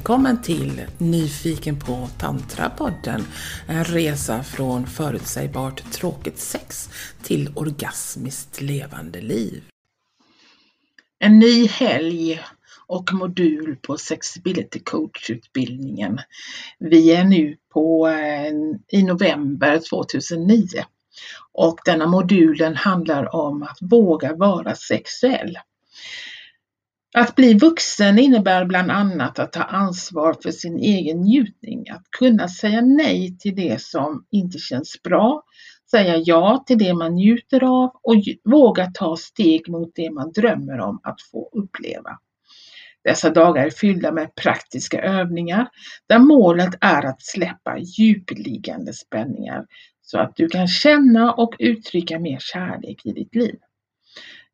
Välkommen till Nyfiken på tantrapodden. En resa från förutsägbart tråkigt sex till orgasmiskt levande liv. En ny helg och modul på Sexability Coach-utbildningen. Vi är nu på, eh, i november 2009 och denna modulen handlar om att våga vara sexuell. Att bli vuxen innebär bland annat att ta ansvar för sin egen njutning, att kunna säga nej till det som inte känns bra, säga ja till det man njuter av och våga ta steg mot det man drömmer om att få uppleva. Dessa dagar är fyllda med praktiska övningar där målet är att släppa djupliggande spänningar så att du kan känna och uttrycka mer kärlek i ditt liv.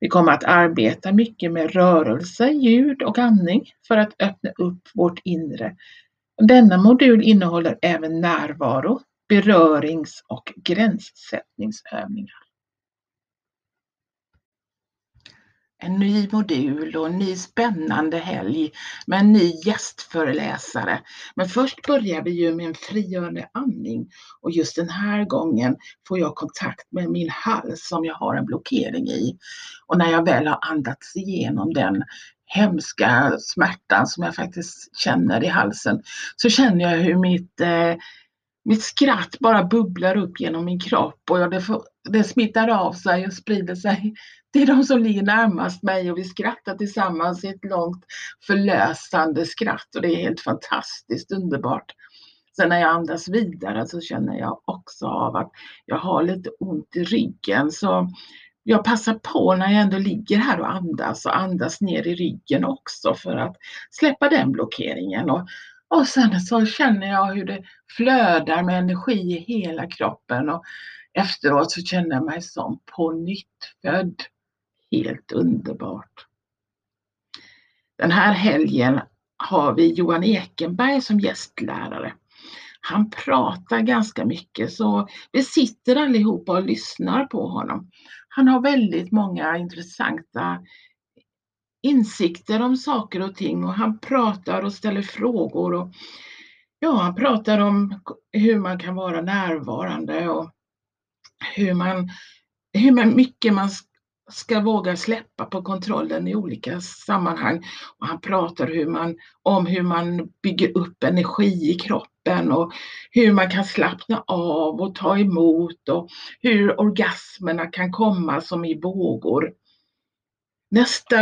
Vi kommer att arbeta mycket med rörelse, ljud och andning för att öppna upp vårt inre. Denna modul innehåller även närvaro, berörings och gränssättningsövningar. En ny modul och en ny spännande helg med en ny gästföreläsare. Men först börjar vi ju med en frigörande andning och just den här gången får jag kontakt med min hals som jag har en blockering i. Och när jag väl har andats igenom den hemska smärtan som jag faktiskt känner i halsen så känner jag hur mitt eh, mitt skratt bara bubblar upp genom min kropp och det, det smittar av sig och sprider sig det är de som ligger närmast mig och vi skrattar tillsammans i ett långt förlösande skratt och det är helt fantastiskt underbart. Sen när jag andas vidare så känner jag också av att jag har lite ont i ryggen så jag passar på när jag ändå ligger här och andas och andas ner i ryggen också för att släppa den blockeringen. Och och sen så känner jag hur det flödar med energi i hela kroppen och efteråt så känner jag mig som på nytt född. Helt underbart. Den här helgen har vi Johan Ekenberg som gästlärare. Han pratar ganska mycket så vi sitter allihopa och lyssnar på honom. Han har väldigt många intressanta insikter om saker och ting och han pratar och ställer frågor. Och, ja, han pratar om hur man kan vara närvarande och hur, man, hur mycket man ska våga släppa på kontrollen i olika sammanhang. Och han pratar hur man, om hur man bygger upp energi i kroppen och hur man kan slappna av och ta emot och hur orgasmerna kan komma som i vågor. Nästa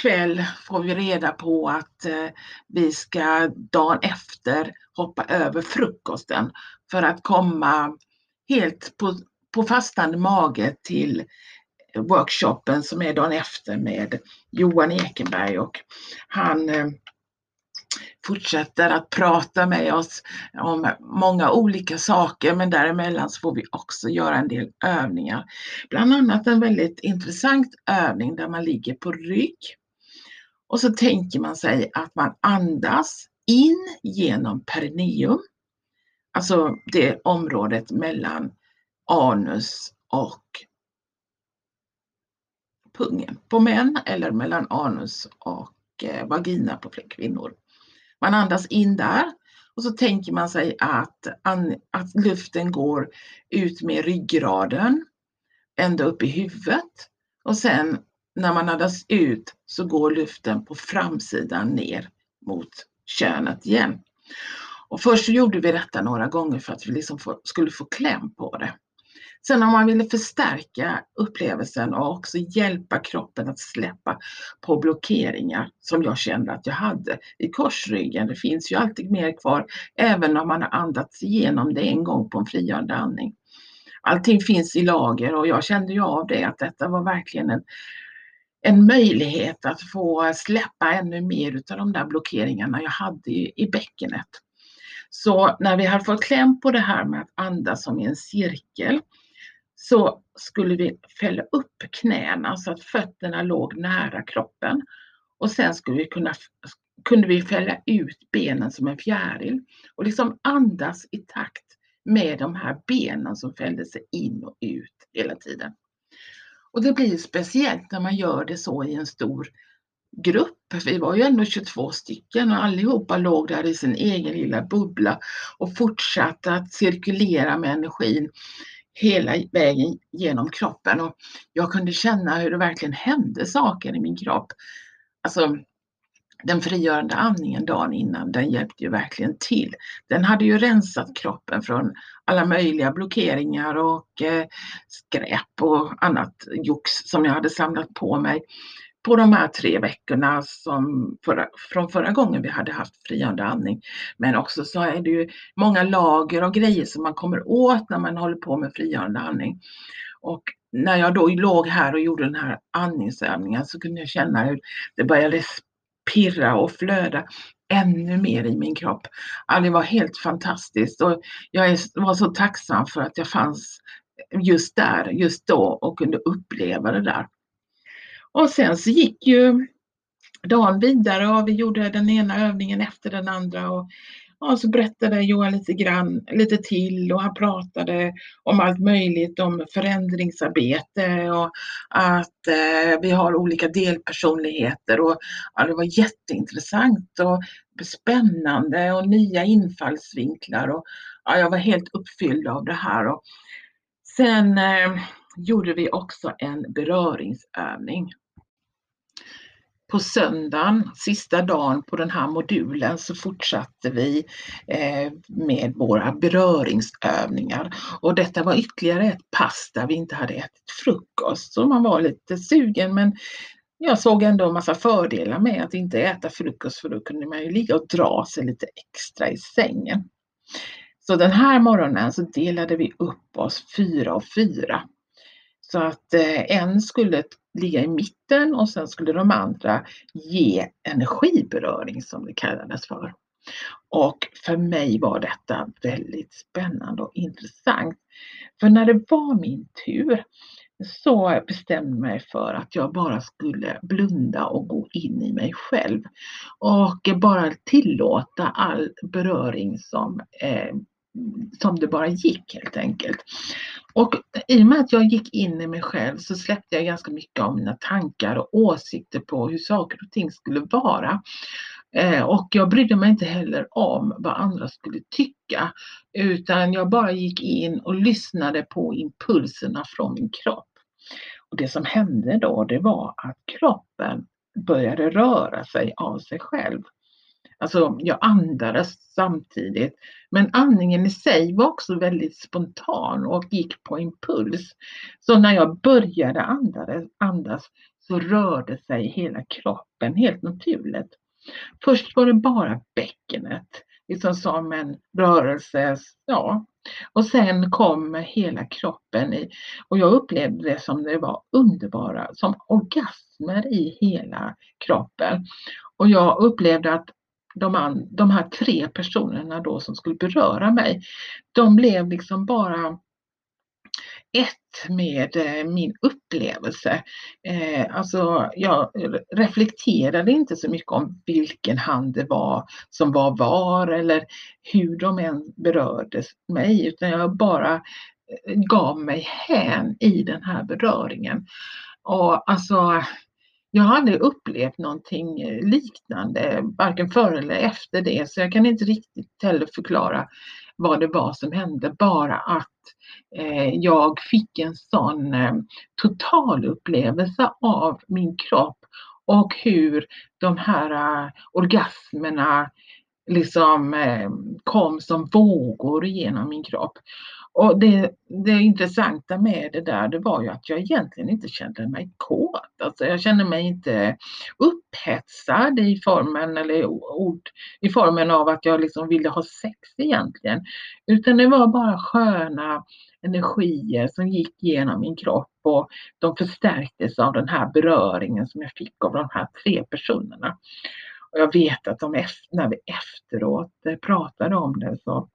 kväll får vi reda på att eh, vi ska dagen efter hoppa över frukosten för att komma helt på, på fastande mage till workshopen som är dagen efter med Johan Ekenberg och han eh, fortsätter att prata med oss om många olika saker men däremellan så får vi också göra en del övningar. Bland annat en väldigt intressant övning där man ligger på rygg och så tänker man sig att man andas in genom perineum, alltså det området mellan anus och pungen på män eller mellan anus och eh, vagina på kvinnor. Man andas in där och så tänker man sig att, att luften går ut med ryggraden ända upp i huvudet och sen när man andas ut så går luften på framsidan ner mot könet igen. Och först så gjorde vi detta några gånger för att vi liksom få, skulle få kläm på det. Sen om man ville förstärka upplevelsen och också hjälpa kroppen att släppa på blockeringar som jag kände att jag hade i korsryggen. Det finns ju alltid mer kvar även om man har andats igenom det en gång på en frigörande andning. Allting finns i lager och jag kände ju av det att detta var verkligen en en möjlighet att få släppa ännu mer av de där blockeringarna jag hade i, i bäckenet. Så när vi har fått kläm på det här med att andas som i en cirkel så skulle vi fälla upp knäna så att fötterna låg nära kroppen. Och sen skulle vi kunna, kunde vi fälla ut benen som en fjäril och liksom andas i takt med de här benen som fällde sig in och ut hela tiden. Och det blir speciellt när man gör det så i en stor grupp. Vi var ju ändå 22 stycken och allihopa låg där i sin egen lilla bubbla och fortsatte att cirkulera med energin hela vägen genom kroppen och jag kunde känna hur det verkligen hände saker i min kropp. Alltså, den frigörande andningen dagen innan, den hjälpte ju verkligen till. Den hade ju rensat kroppen från alla möjliga blockeringar och eh, skräp och annat jox som jag hade samlat på mig på de här tre veckorna som förra, från förra gången vi hade haft frigörande andning. Men också så är det ju många lager och grejer som man kommer åt när man håller på med frigörande andning. Och när jag då låg här och gjorde den här andningsövningen så kunde jag känna hur det började pirra och flöda ännu mer i min kropp. det var helt fantastiskt och jag var så tacksam för att jag fanns just där, just då och kunde uppleva det där. Och sen så gick ju dagen vidare och vi gjorde den ena övningen efter den andra och och så berättade Johan lite grann, lite till och han pratade om allt möjligt, om förändringsarbete och att eh, vi har olika delpersonligheter och ja, det var jätteintressant och spännande och nya infallsvinklar och ja, jag var helt uppfylld av det här. Och sen eh, gjorde vi också en beröringsövning på söndagen, sista dagen på den här modulen, så fortsatte vi eh, med våra beröringsövningar. Och detta var ytterligare ett pass där vi inte hade ätit frukost. Så man var lite sugen men jag såg ändå en massa fördelar med att inte äta frukost för då kunde man ju ligga och dra sig lite extra i sängen. Så den här morgonen så delade vi upp oss fyra och fyra. Så att eh, en skulle ligga i mitten och sen skulle de andra ge energiberöring som det kallades för. Och för mig var detta väldigt spännande och intressant. För när det var min tur så bestämde jag mig för att jag bara skulle blunda och gå in i mig själv och bara tillåta all beröring som eh, som det bara gick helt enkelt. Och i och med att jag gick in i mig själv så släppte jag ganska mycket av mina tankar och åsikter på hur saker och ting skulle vara. Eh, och jag brydde mig inte heller om vad andra skulle tycka utan jag bara gick in och lyssnade på impulserna från min kropp. Och Det som hände då det var att kroppen började röra sig av sig själv. Alltså jag andades samtidigt. Men andningen i sig var också väldigt spontan och gick på impuls. Så när jag började andades, andas så rörde sig hela kroppen helt naturligt. Först var det bara bäckenet, liksom som en rörelse, ja. Och sen kom hela kroppen i, och jag upplevde det som det var underbara, som orgasmer i hela kroppen. Och jag upplevde att de, de här tre personerna då som skulle beröra mig, de blev liksom bara ett med eh, min upplevelse. Eh, alltså jag reflekterade inte så mycket om vilken hand det var som var var eller hur de än berörde mig utan jag bara eh, gav mig hän i den här beröringen. Och alltså jag har aldrig upplevt någonting eh, liknande, varken före eller efter det, så jag kan inte riktigt heller förklara vad det var som hände, bara att eh, jag fick en sån eh, totalupplevelse av min kropp och hur de här eh, orgasmerna liksom eh, kom som vågor genom min kropp. Och det, det intressanta med det där, det var ju att jag egentligen inte kände mig kåt. Alltså jag kände mig inte upphetsad i formen, eller ord, i formen av att jag liksom ville ha sex egentligen. Utan det var bara sköna energier som gick genom min kropp och de förstärktes av den här beröringen som jag fick av de här tre personerna. Och jag vet att de, när vi efteråt eh, pratade om det så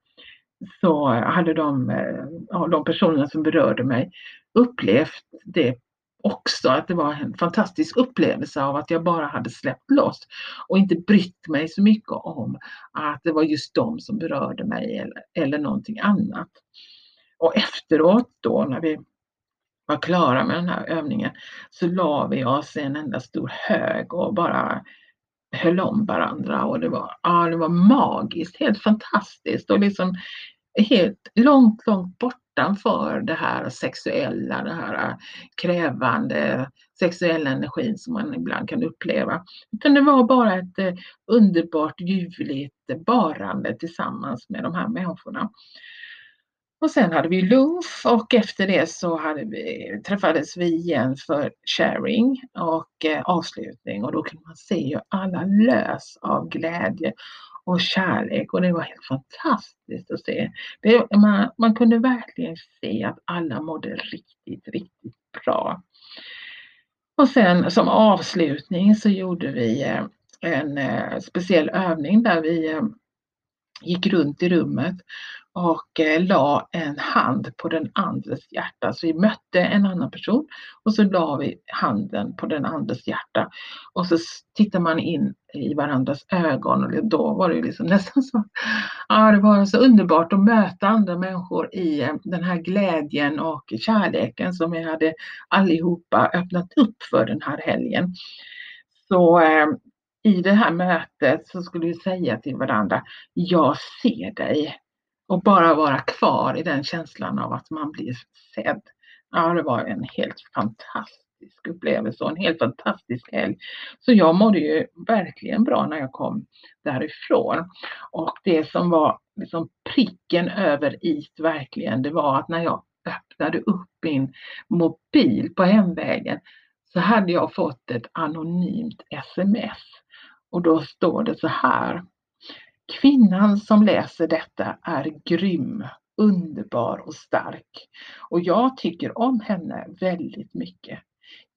så hade de, eh, de personerna som berörde mig upplevt det också, att det var en fantastisk upplevelse av att jag bara hade släppt loss och inte brytt mig så mycket om att det var just de som berörde mig eller, eller någonting annat. Och efteråt då när vi var klara med den här övningen så la vi oss i en enda stor hög och bara höll om varandra och det var, ja, det var magiskt, helt fantastiskt och liksom helt långt, långt bortanför det här sexuella, det här äh, krävande sexuella energin som man ibland kan uppleva. Utan det var bara ett äh, underbart ljuvligt barande tillsammans med de här människorna. Och sen hade vi lunch och efter det så hade vi, träffades vi igen för sharing och eh, avslutning och då kunde man se hur alla lös av glädje och kärlek och det var helt fantastiskt att se. Det, man, man kunde verkligen se att alla mådde riktigt, riktigt bra. Och sen som avslutning så gjorde vi eh, en eh, speciell övning där vi eh, gick runt i rummet och eh, la en hand på den andres hjärta. Så vi mötte en annan person och så la vi handen på den andres hjärta. Och så tittar man in i varandras ögon och då var det liksom nästan så. Ja, det var så underbart att möta andra människor i eh, den här glädjen och kärleken som vi hade allihopa öppnat upp för den här helgen. Så eh, i det här mötet så skulle vi säga till varandra, jag ser dig och bara vara kvar i den känslan av att man blir sedd. Ja, det var en helt fantastisk upplevelse och en helt fantastisk helg. Så jag mådde ju verkligen bra när jag kom därifrån. Och det som var liksom pricken över i verkligen, det var att när jag öppnade upp min mobil på hemvägen så hade jag fått ett anonymt sms. Och då står det så här. Kvinnan som läser detta är grym, underbar och stark. Och jag tycker om henne väldigt mycket.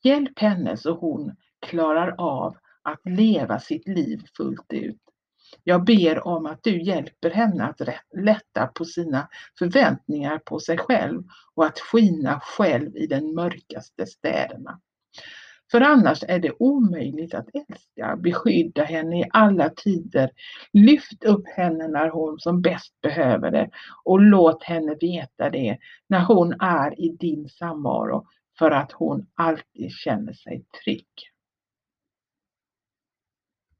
Hjälp henne så hon klarar av att leva sitt liv fullt ut. Jag ber om att du hjälper henne att lätta på sina förväntningar på sig själv och att skina själv i den mörkaste städerna. För annars är det omöjligt att älska, beskydda henne i alla tider. Lyft upp henne när hon som bäst behöver det och låt henne veta det när hon är i din samvaro för att hon alltid känner sig trygg.